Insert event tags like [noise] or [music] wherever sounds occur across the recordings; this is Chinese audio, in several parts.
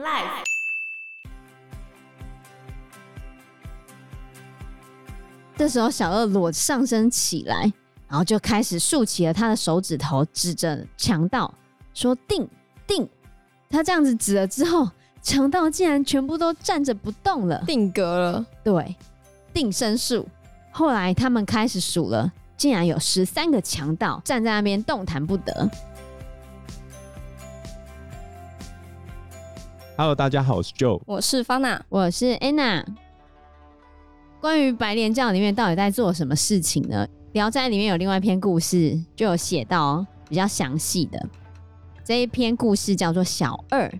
Life。这时候，小二裸上身起来，然后就开始竖起了他的手指头，指着强盗说：“定定。”他这样子指了之后，强盗竟然全部都站着不动了，定格了。对，定身术。后来他们开始数了，竟然有十三个强盗站在那边动弹不得。Hello，大家好，我是 Joe，我是方娜，我是 Anna。关于白莲教里面到底在做什么事情呢？《聊斋》里面有另外一篇故事，就有写到比较详细的。这一篇故事叫做小二，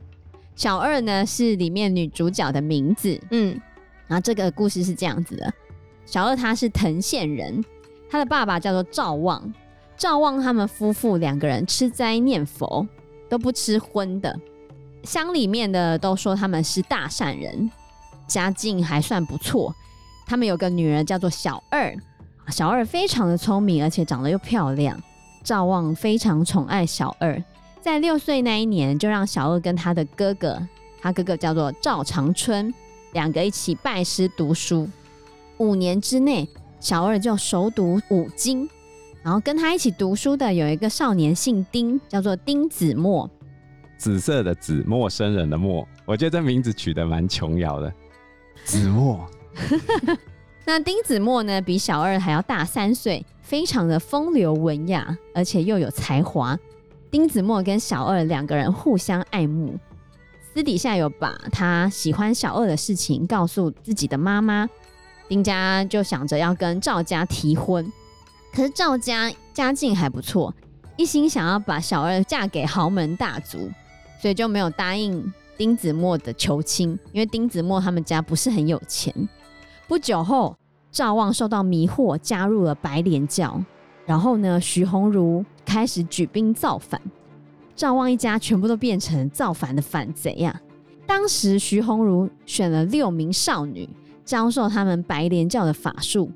小二呢是里面女主角的名字。嗯，然后这个故事是这样子的：小二他是藤县人，他的爸爸叫做赵望。赵望他们夫妇两个人吃斋念佛，都不吃荤的。乡里面的都说他们是大善人，家境还算不错。他们有个女儿叫做小二，小二非常的聪明，而且长得又漂亮。赵望非常宠爱小二，在六岁那一年就让小二跟他的哥哥，他哥哥叫做赵长春，两个一起拜师读书。五年之内，小二就熟读五经。然后跟他一起读书的有一个少年姓丁，叫做丁子墨，紫色的紫，陌生人的陌。我觉得这名字取得蛮琼瑶的，子墨。[laughs] 那丁子墨呢，比小二还要大三岁，非常的风流文雅，而且又有才华。丁子墨跟小二两个人互相爱慕，私底下有把他喜欢小二的事情告诉自己的妈妈。丁家就想着要跟赵家提婚，可是赵家家境还不错，一心想要把小二嫁给豪门大族，所以就没有答应丁子墨的求亲，因为丁子墨他们家不是很有钱。不久后，赵望受到迷惑，加入了白莲教。然后呢，徐鸿儒开始举兵造反，赵望一家全部都变成造反的反贼呀、啊。当时徐鸿儒选了六名少女，教授他们白莲教的法术。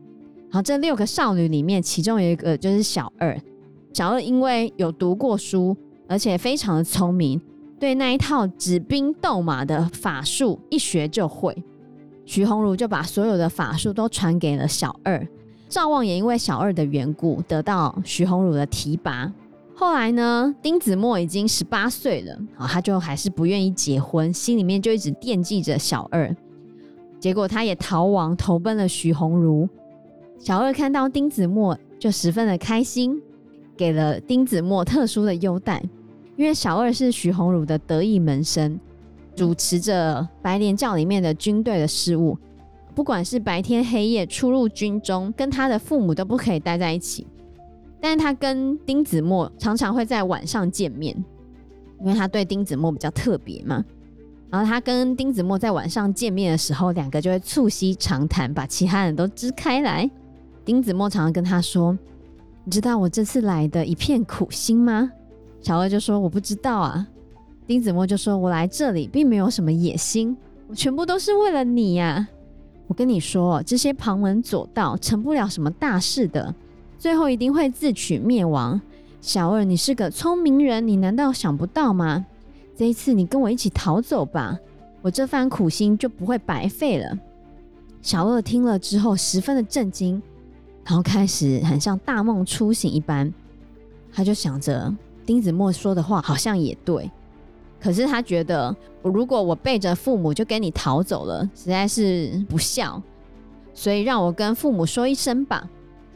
然后这六个少女里面，其中有一个就是小二。小二因为有读过书，而且非常的聪明，对那一套指兵斗马的法术一学就会。徐鸿儒就把所有的法术都传给了小二，赵望也因为小二的缘故得到徐鸿儒的提拔。后来呢，丁子墨已经十八岁了，啊，他就还是不愿意结婚，心里面就一直惦记着小二。结果他也逃亡，投奔了徐鸿儒。小二看到丁子墨就十分的开心，给了丁子墨特殊的优待，因为小二是徐鸿儒的得意门生。主持着白莲教里面的军队的事务，不管是白天黑夜出入军中，跟他的父母都不可以待在一起。但是他跟丁子墨常常会在晚上见面，因为他对丁子墨比较特别嘛。然后他跟丁子墨在晚上见面的时候，两个就会促膝长谈，把其他人都支开来。丁子墨常常跟他说：“你知道我这次来的一片苦心吗？”小二就说：“我不知道啊。”丁子墨就说：“我来这里并没有什么野心，我全部都是为了你呀！我跟你说，这些旁门左道成不了什么大事的，最后一定会自取灭亡。小二，你是个聪明人，你难道想不到吗？这一次你跟我一起逃走吧，我这番苦心就不会白费了。”小二听了之后十分的震惊，然后开始很像大梦初醒一般，他就想着丁子墨说的话好像也对。可是他觉得，如果我背着父母就跟你逃走了，实在是不孝，所以让我跟父母说一声吧。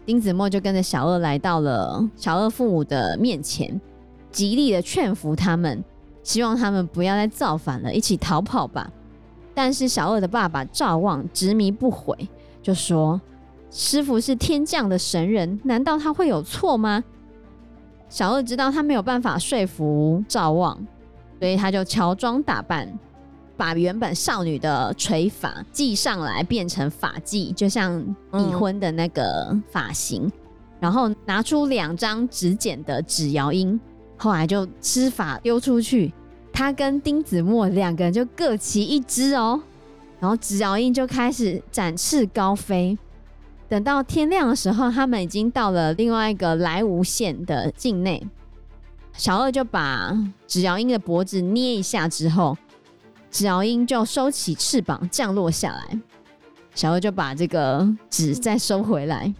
丁子墨就跟着小二来到了小二父母的面前，极力的劝服他们，希望他们不要再造反了，一起逃跑吧。但是小二的爸爸赵望执迷不悔，就说：“师傅是天降的神人，难道他会有错吗？”小二知道他没有办法说服赵望。所以他就乔装打扮，把原本少女的垂发髻上来，变成发髻，就像已婚的那个发型。然后拿出两张纸剪的纸摇鹰，后来就施法丢出去。他跟丁子墨两个人就各骑一只哦，然后纸摇鹰就开始展翅高飞。等到天亮的时候，他们已经到了另外一个莱芜县的境内。小二就把纸摇鹰的脖子捏一下之后，纸鷂鹰就收起翅膀降落下来。小二就把这个纸再收回来，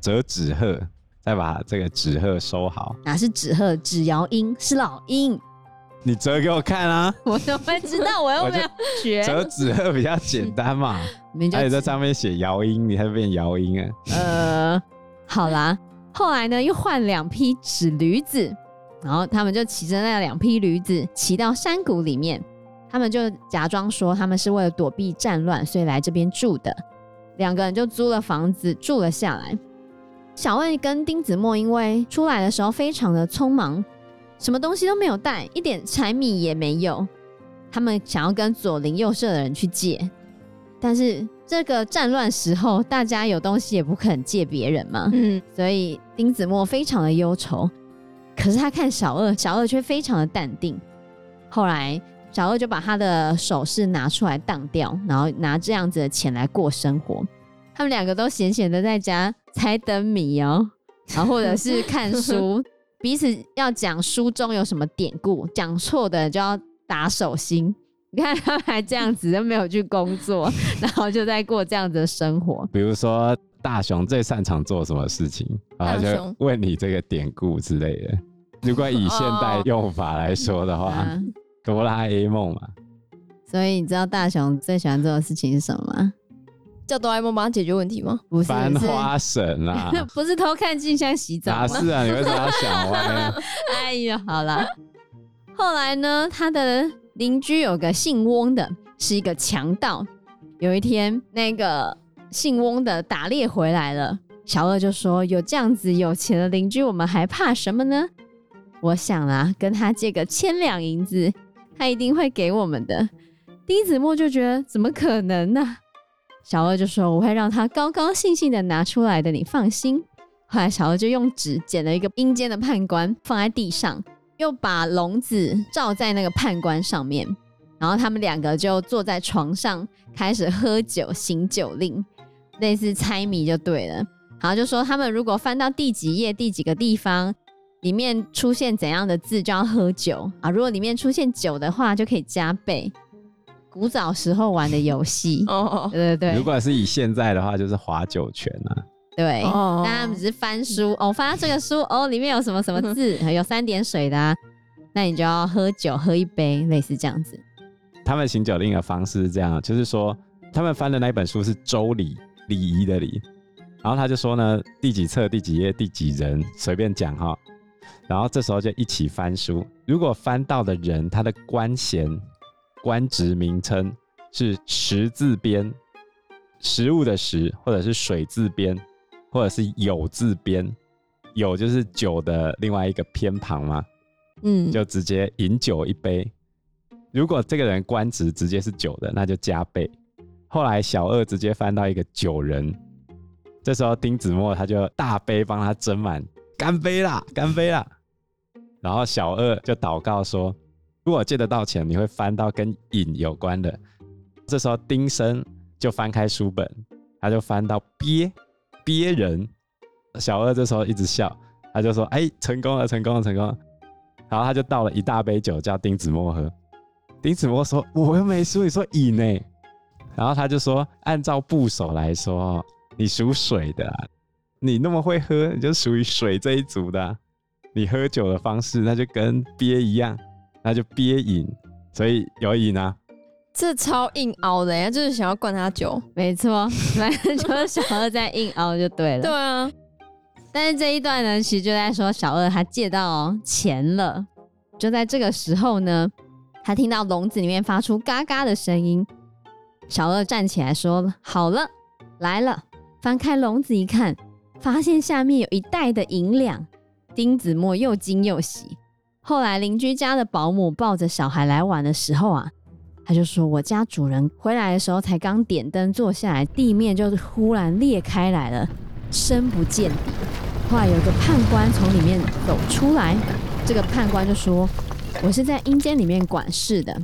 折纸鹤，再把这个纸鹤收好。哪是纸鹤？纸鷂鹰是老鹰。你折给我看啊！我怎么会知道？我又没有学。折纸鹤比较简单嘛，[laughs] 而且在上面写摇音，你还是变摇音啊？呃，好啦，后来呢，又换两匹纸驴子，然后他们就骑着那两匹驴子骑到山谷里面，他们就假装说他们是为了躲避战乱，所以来这边住的。两个人就租了房子住了下来。小二跟丁子墨因为出来的时候非常的匆忙。什么东西都没有带，一点柴米也没有。他们想要跟左邻右舍的人去借，但是这个战乱时候，大家有东西也不肯借别人嘛。嗯，所以丁子墨非常的忧愁。可是他看小二，小二却非常的淡定。后来小二就把他的首饰拿出来当掉，然后拿这样子的钱来过生活。他们两个都闲闲的在家猜灯谜哦，然后或者是看书。[laughs] 彼此要讲书中有什么典故，讲错的就要打手心。你看他们还这样子，都没有去工作，[laughs] 然后就在过这样子的生活。比如说大雄最擅长做什么事情，然后就问你这个典故之类的。如果以现代用法来说的话，哦、哆啦 A 梦嘛。所以你知道大雄最喜欢做的事情是什么吗？叫哆啦 A 梦帮他解决问题吗？不是，翻花神啊！[laughs] 不是偷看静香洗澡吗？哪是啊？你为什么要想歪呢？[laughs] 哎呀，好了。后来呢，他的邻居有个姓翁的，是一个强盗。有一天，那个姓翁的打猎回来了，小二就说：“有这样子有钱的邻居，我们还怕什么呢？”我想啊，跟他借个千两银子，他一定会给我们的。丁子墨就觉得怎么可能呢？小二就说：“我会让他高高兴兴的拿出来的，你放心。”后来小二就用纸剪了一个阴间的判官放在地上，又把笼子罩在那个判官上面，然后他们两个就坐在床上开始喝酒行酒令，类似猜谜就对了。然后就说他们如果翻到第几页第几个地方，里面出现怎样的字就要喝酒啊，如果里面出现酒的话就可以加倍。古早时候玩的游戏 [laughs] 哦，对对对。如果是以现在的话，就是划酒拳啊。对，那他们只是翻书哦，翻到这个书哦，里面有什么什么字，[laughs] 有三点水的啊，那你就要喝酒喝一杯，类似这样子。他们行酒令的方式是这样，就是说他们翻的那一本书是《周礼》，礼仪的礼。然后他就说呢，第几册第几页第几人，随便讲哈。然后这时候就一起翻书，如果翻到的人他的官衔。官职名称是食字边，食物的食，或者是水字边，或者是酉字边，酉就是酒的另外一个偏旁嘛，嗯，就直接饮酒一杯。如果这个人官职直接是酒的，那就加倍。后来小二直接翻到一个酒人，这时候丁子墨他就大杯帮他斟满，干杯啦，干杯啦。然后小二就祷告说。如果借得到钱，你会翻到跟饮有关的。这时候丁生就翻开书本，他就翻到鳖鳖人。小二这时候一直笑，他就说：“哎、成功了，成功了，成功了。”然后他就倒了一大杯酒叫丁子墨喝。丁子墨说：“我又没输，你说饮呢？”然后他就说：“按照部首来说，你属水的、你那么会喝，你就属于水这一族的、你喝酒的方式，那就跟鳖一样。”那就憋饮，所以有瘾啊。这超硬凹的呀，就是想要灌他酒。没错，[laughs] 反正就是小二在硬凹就对了。对啊，但是这一段呢，其实就在说小二他借到钱了。就在这个时候呢，他听到笼子里面发出嘎嘎的声音。小二站起来说：“好了，来了。”翻开笼子一看，发现下面有一袋的银两。丁子墨又惊又喜。后来邻居家的保姆抱着小孩来玩的时候啊，他就说：“我家主人回来的时候才刚点灯坐下来，地面就忽然裂开来了，深不见底。后来有个判官从里面走出来，这个判官就说：‘我是在阴间里面管事的。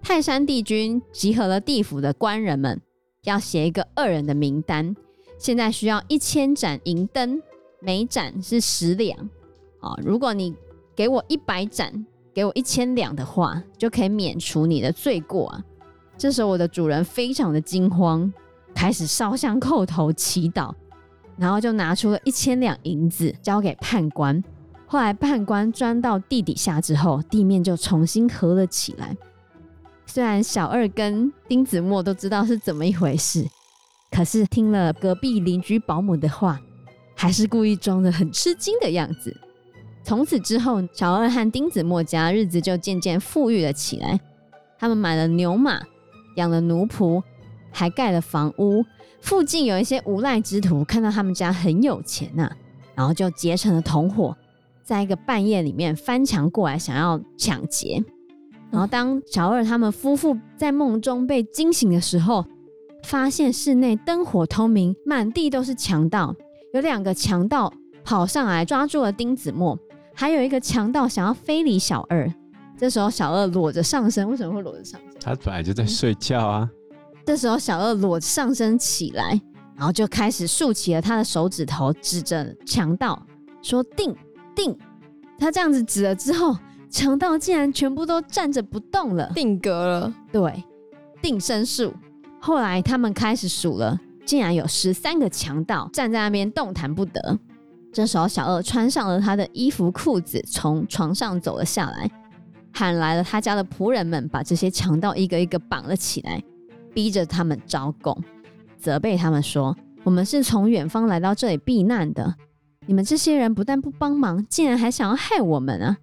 泰山帝君集合了地府的官人们，要写一个恶人的名单，现在需要一千盏银灯，每盏是十两。啊，如果你……’给我一百盏，给我一千两的话，就可以免除你的罪过啊。”这时候，我的主人非常的惊慌，开始烧香叩头祈祷，然后就拿出了一千两银子交给判官。后来判官钻到地底下之后，地面就重新合了起来。虽然小二跟丁子墨都知道是怎么一回事，可是听了隔壁邻居保姆的话，还是故意装得很吃惊的样子。从此之后，小二和丁子墨家日子就渐渐富裕了起来。他们买了牛马。养了奴仆，还盖了房屋。附近有一些无赖之徒看到他们家很有钱呐、啊，然后就结成了同伙，在一个半夜里面翻墙过来想要抢劫。然后当小二他们夫妇在梦中被惊醒的时候，发现室内灯火通明，满地都是强盗。有两个强盗跑上来抓住了丁子墨，还有一个强盗想要非礼小二。这时候小二裸着上身，为什么会裸着上身？他本来就在睡觉啊。这时候小二裸着上身起来，然后就开始竖起了他的手指头，指着强盗说：“定定。”他这样子指了之后，强盗竟然全部都站着不动了，定格了。对，定身术。后来他们开始数了，竟然有十三个强盗站在那边动弹不得。这时候小二穿上了他的衣服裤子，从床上走了下来。喊来了他家的仆人们，把这些强盗一个一个绑了起来，逼着他们招供，责备他们说：“我们是从远方来到这里避难的，你们这些人不但不帮忙，竟然还想要害我们啊！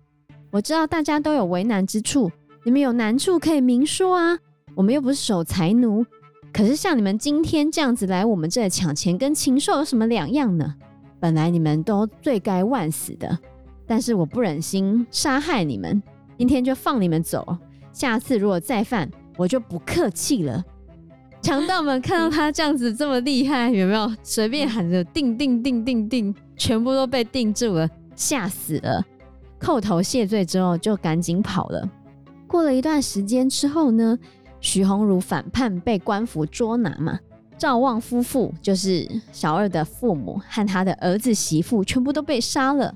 我知道大家都有为难之处，你们有难处可以明说啊，我们又不是守财奴。可是像你们今天这样子来我们这里抢钱，跟禽兽有什么两样呢？本来你们都罪该万死的，但是我不忍心杀害你们。”今天就放你们走，下次如果再犯，我就不客气了。[laughs] 强盗们看到他这样子这么厉害，有没有随便喊着“定定定定定”，全部都被定住了，吓死了。叩头谢罪之后，就赶紧跑了。过了一段时间之后呢，徐鸿儒反叛被官府捉拿嘛，赵望夫妇就是小二的父母和他的儿子媳妇全部都被杀了。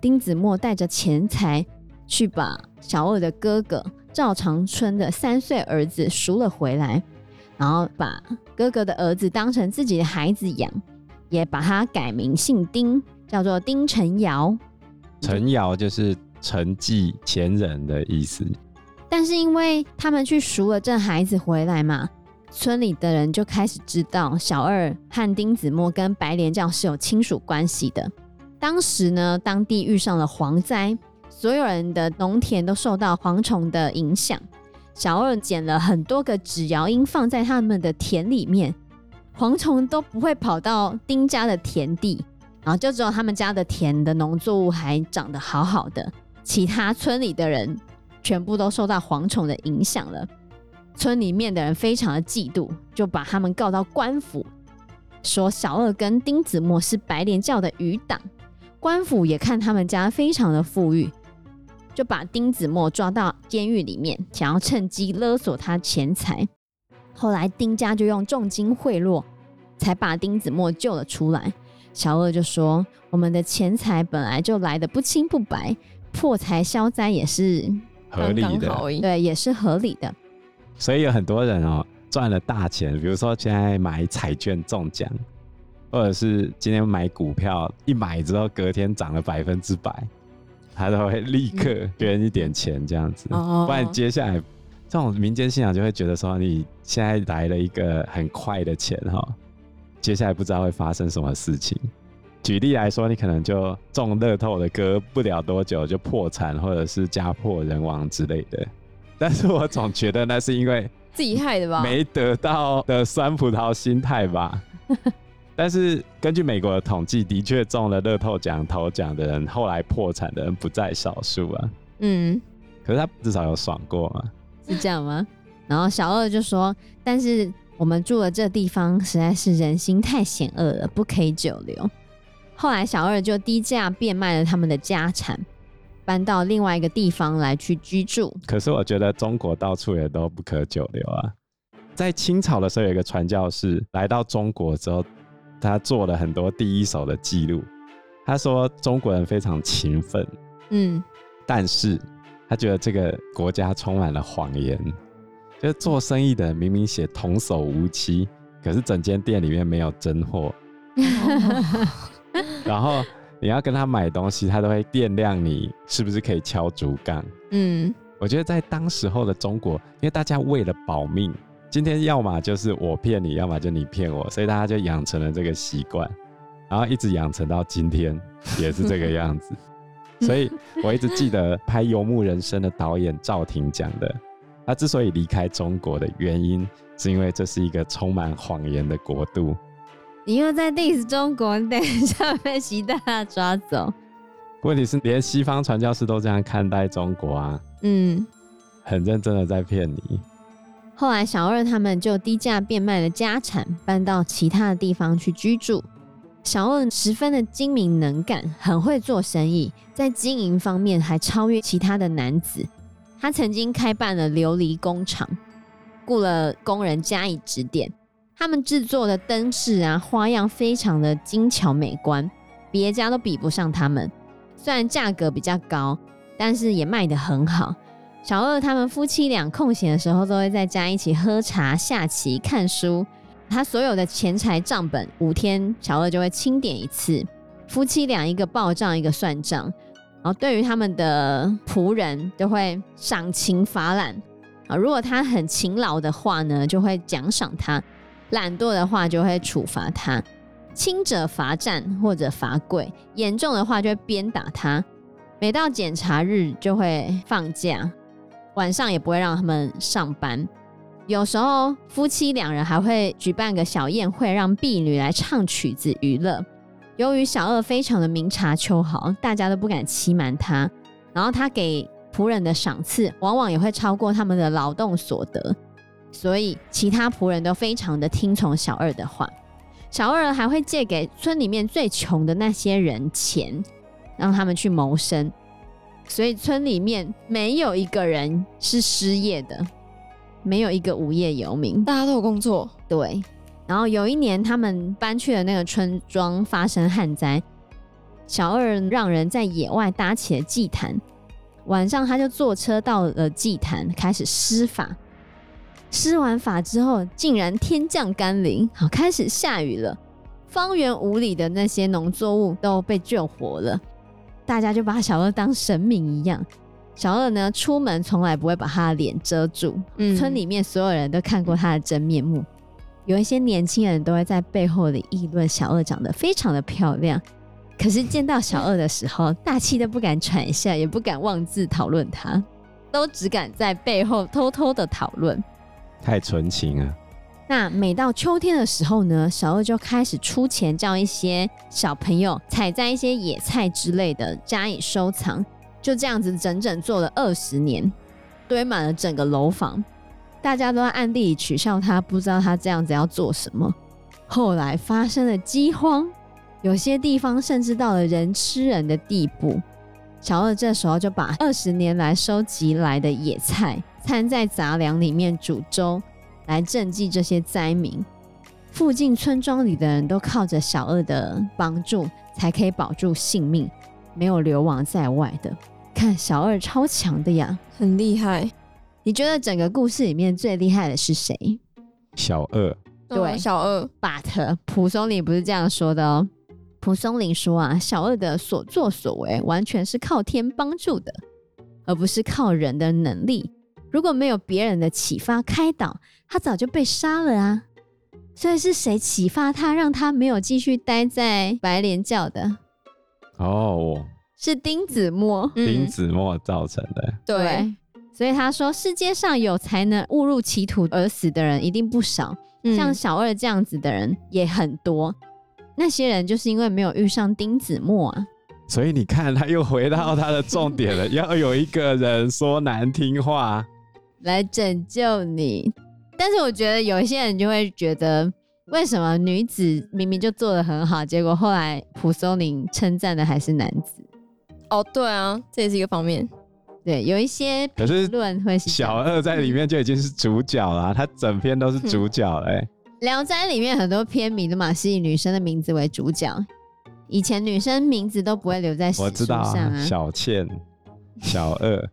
丁子墨带着钱财。去把小二的哥哥赵长春的三岁儿子赎了回来，然后把哥哥的儿子当成自己的孩子养，也把他改名姓丁，叫做丁承尧。陈尧就是承继前人的意思。但是因为他们去赎了这孩子回来嘛，村里的人就开始知道小二和丁子墨跟白莲教是有亲属关系的。当时呢，当地遇上了蝗灾。所有人的农田都受到蝗虫的影响。小二捡了很多个纸摇鹰放在他们的田里面，蝗虫都不会跑到丁家的田地，然后就只有他们家的田的农作物还长得好好的。其他村里的人全部都受到蝗虫的影响了。村里面的人非常的嫉妒，就把他们告到官府，说小二跟丁子墨是白莲教的余党。官府也看他们家非常的富裕。就把丁子墨抓到监狱里面，想要趁机勒索他钱财。后来丁家就用重金贿赂，才把丁子墨救了出来。小二就说：“我们的钱财本来就来的不清不白，破财消灾也是合理的，对，也是合理的。”所以有很多人哦赚了大钱，比如说现在买彩券中奖，或者是今天买股票，一买之后隔天涨了百分之百。他都会立刻捐一点钱这样子，不然接下来这种民间信仰就会觉得说，你现在来了一个很快的钱哈，接下来不知道会发生什么事情。举例来说，你可能就中乐透的，隔不了多久就破产，或者是家破人亡之类的。但是我总觉得那是因为自己害的吧，没得到的酸葡萄心态吧。[laughs] 但是根据美国的统计，的确中了乐透奖头奖的人，后来破产的人不在少数啊。嗯，可是他至少有爽过嘛？是这样吗？然后小二就说：“但是我们住的这地方实在是人心太险恶了，不可以久留。”后来小二就低价变卖了他们的家产，搬到另外一个地方来去居住。可是我觉得中国到处也都不可久留啊。在清朝的时候，有一个传教士来到中国之后。他做了很多第一手的记录。他说中国人非常勤奋，嗯，但是他觉得这个国家充满了谎言，就是做生意的人明明写童叟无欺，可是整间店里面没有真货。[laughs] 然后你要跟他买东西，他都会掂量你是不是可以敲竹杠。嗯，我觉得在当时候的中国，因为大家为了保命，今天要么就是我骗你，要么就你骗我，所以大家就养成了这个习惯，然后一直养成到今天也是这个样子。[laughs] 所以我一直记得拍《游牧人生》的导演赵婷讲的，他之所以离开中国的原因，是因为这是一个充满谎言的国度。你又在 diss 中国，你等一下被习大大抓走。问题是，连西方传教士都这样看待中国啊？嗯，很认真的在骗你。后来，小二他们就低价变卖了家产，搬到其他的地方去居住。小二十分的精明能干，很会做生意，在经营方面还超越其他的男子。他曾经开办了琉璃工厂，雇了工人加以指点。他们制作的灯饰啊，花样非常的精巧美观，别家都比不上他们。虽然价格比较高，但是也卖得很好。小二他们夫妻俩空闲的时候，都会在家一起喝茶、下棋、看书。他所有的钱财账本，五天小二就会清点一次。夫妻俩一个报账，一个算账。然后对于他们的仆人，都会赏勤罚懒啊。如果他很勤劳的话呢，就会奖赏他。懒惰的话就会处罚他，轻者罚站或者罚跪，严重的话就会鞭打他。每到检查日就会放假，晚上也不会让他们上班。有时候夫妻两人还会举办个小宴会，让婢女来唱曲子娱乐。由于小二非常的明察秋毫，大家都不敢欺瞒他，然后他给仆人的赏赐往往也会超过他们的劳动所得。所以，其他仆人都非常的听从小二的话。小二还会借给村里面最穷的那些人钱，让他们去谋生。所以，村里面没有一个人是失业的，没有一个无业游民，大家都有工作。对。然后有一年，他们搬去的那个村庄发生旱灾，小二让人在野外搭起了祭坛，晚上他就坐车到了祭坛，开始施法。施完法之后，竟然天降甘霖，好，开始下雨了。方圆五里的那些农作物都被救活了，大家就把小二当神明一样。小二呢，出门从来不会把他的脸遮住，嗯，村里面所有人都看过他的真面目。有一些年轻人都会在背后里议论小二长得非常的漂亮，可是见到小二的时候，大气都不敢喘一下，也不敢妄自讨论他，都只敢在背后偷偷的讨论。太纯情啊！那每到秋天的时候呢，小二就开始出钱叫一些小朋友采摘一些野菜之类的加以收藏，就这样子整整做了二十年，堆满了整个楼房。大家都在暗地里取笑他，不知道他这样子要做什么。后来发生了饥荒，有些地方甚至到了人吃人的地步。小二这时候就把二十年来收集来的野菜。掺在杂粮里面煮粥，来赈济这些灾民。附近村庄里的人都靠着小二的帮助，才可以保住性命，没有流亡在外的。看小二超强的呀，很厉害。你觉得整个故事里面最厉害的是谁？小二。对，小二。But 蒲松龄不是这样说的哦。蒲松龄说啊，小二的所作所为完全是靠天帮助的，而不是靠人的能力。如果没有别人的启发开导，他早就被杀了啊！所以是谁启发他，让他没有继续待在白莲教的？哦，是丁子墨，丁子墨造成的。嗯、对，所以他说世界上有才能误入歧途而死的人一定不少，嗯、像小二这样子的人也很多。那些人就是因为没有遇上丁子墨啊。所以你看，他又回到他的重点了，[laughs] 要有一个人说难听话。来拯救你，但是我觉得有一些人就会觉得，为什么女子明明就做的很好，结果后来蒲松龄称赞的还是男子？哦，对啊，这也是一个方面。对，有一些评论会是小二在里面就已经是主角了，他整篇都是主角嘞。《聊斋》里面很多篇名都嘛是以女生的名字为主角，以前女生名字都不会留在史书上啊，我知道啊，小倩。小二，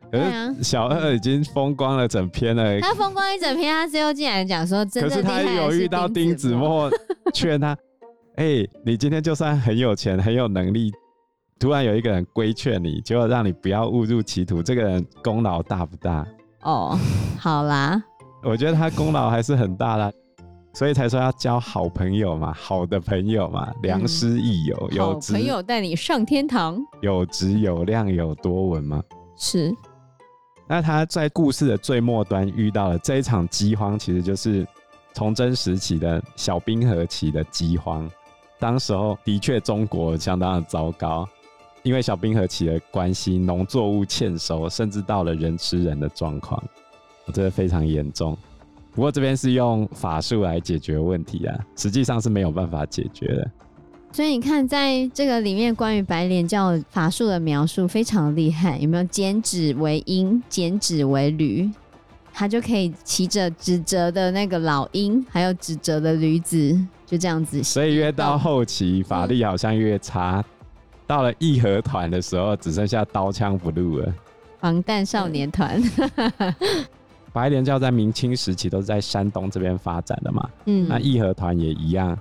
小二已经风光了整篇了。他风光一整篇，他最后竟然讲说，真可是他有遇到丁子墨。墨劝他，[laughs] 哎、你今天就算很有钱、很有能力，突然有一个人规劝你，结果让你不要误入歧途，这个人功劳大不大？哦，好啦，我觉得他功劳还是很大的，所以才说要交好朋友嘛，好的朋友嘛，良师益友，有好朋友带你上天堂。有质有量有多闻嘛。是那他在故事的最末端遇到了这一场饥荒，其实就是崇祯时期的小冰河期的饥荒。当时候的确中国相当的糟糕，因为小冰河期的关系，农作物欠收，甚至到了人吃人的状况，这个非常严重。不过这边是用法术来解决问题啊，实际上是没有办法解决的。所以你看，在这个里面，关于白莲教法术的描述非常的厉害。有没有剪纸为鹰，剪纸为驴，他就可以骑着指责的那个老鹰，还有指责的驴子，就这样子。所以越到后期，法力好像越差。到了义和团的时候，只剩下刀枪不入了。防弹少年团，白莲教在明清时期都是在山东这边发展的嘛。嗯，那义和团也一样，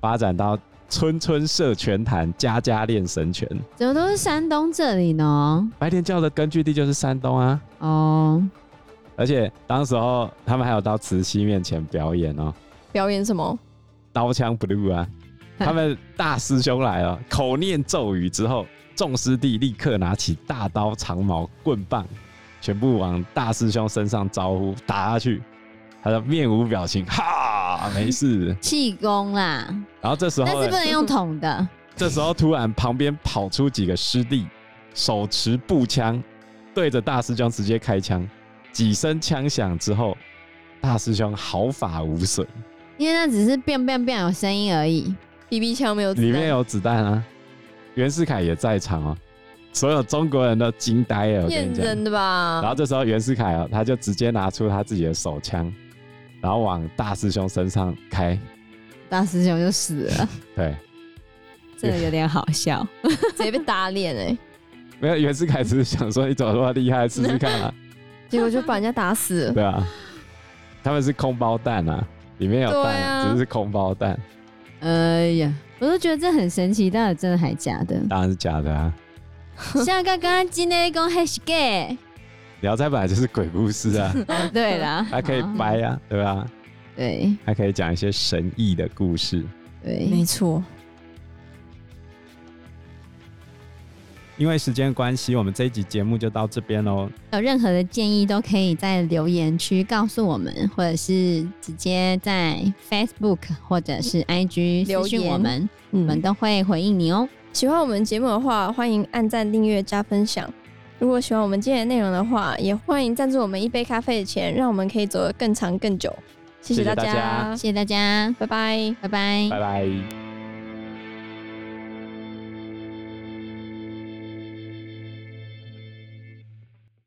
发展到村村设拳坛，家家练神拳。怎么都是山东这里呢？白莲教的根据地就是山东啊。哦，而且当时候他们还有到慈禧面前表演哦，表演什么？刀枪不入啊。[laughs] 他们大师兄来了，口念咒语之后，众师弟立刻拿起大刀、长矛、棍棒，全部往大师兄身上招呼，打下去。他的面无表情，哈，没事。气功啦，然后这时候，但是不能用捅的。[laughs] 这时候突然旁边跑出几个师弟，手持步枪，对着大师兄直接开枪。几声枪响之后，大师兄毫发无损，因为那只是变变变有声音而已。BB 枪没有子弹，里面有子弹啊！袁世凯也在场哦，所有中国人都惊呆了。我跟你讲，骗人的吧？然后这时候袁世凯哦，他就直接拿出他自己的手枪，然后往大师兄身上开，大师兄就死了。[laughs] 对，这个有点好笑，直接被打脸哎！没有袁世凯只是想说你怎么那么厉害，试试看啊，[laughs] 结果就把人家打死了。对啊，他们是空包弹啊，里面有弹，啊、只是空包弹。哎呀，我都觉得这很神奇，到底真的还假的？当然是假的啊！[laughs] 像刚刚今天讲还是假？聊斋本来就是鬼故事啊，[laughs] 对啦，还可以掰啊，对吧？对，还可以讲一些神异的故事。对，没错。因为时间关系，我们这一集节目就到这边喽。有任何的建议都可以在留言区告诉我们，或者是直接在 Facebook 或者是 IG 私讯我们，我们都会回应你哦。喜欢我们节目的话，欢迎按赞、订阅、加分享。如果喜欢我们今天的内容的话，也欢迎赞助我们一杯咖啡的钱，让我们可以走得更长更久。谢谢大家，谢谢大家，拜拜，拜拜，拜拜。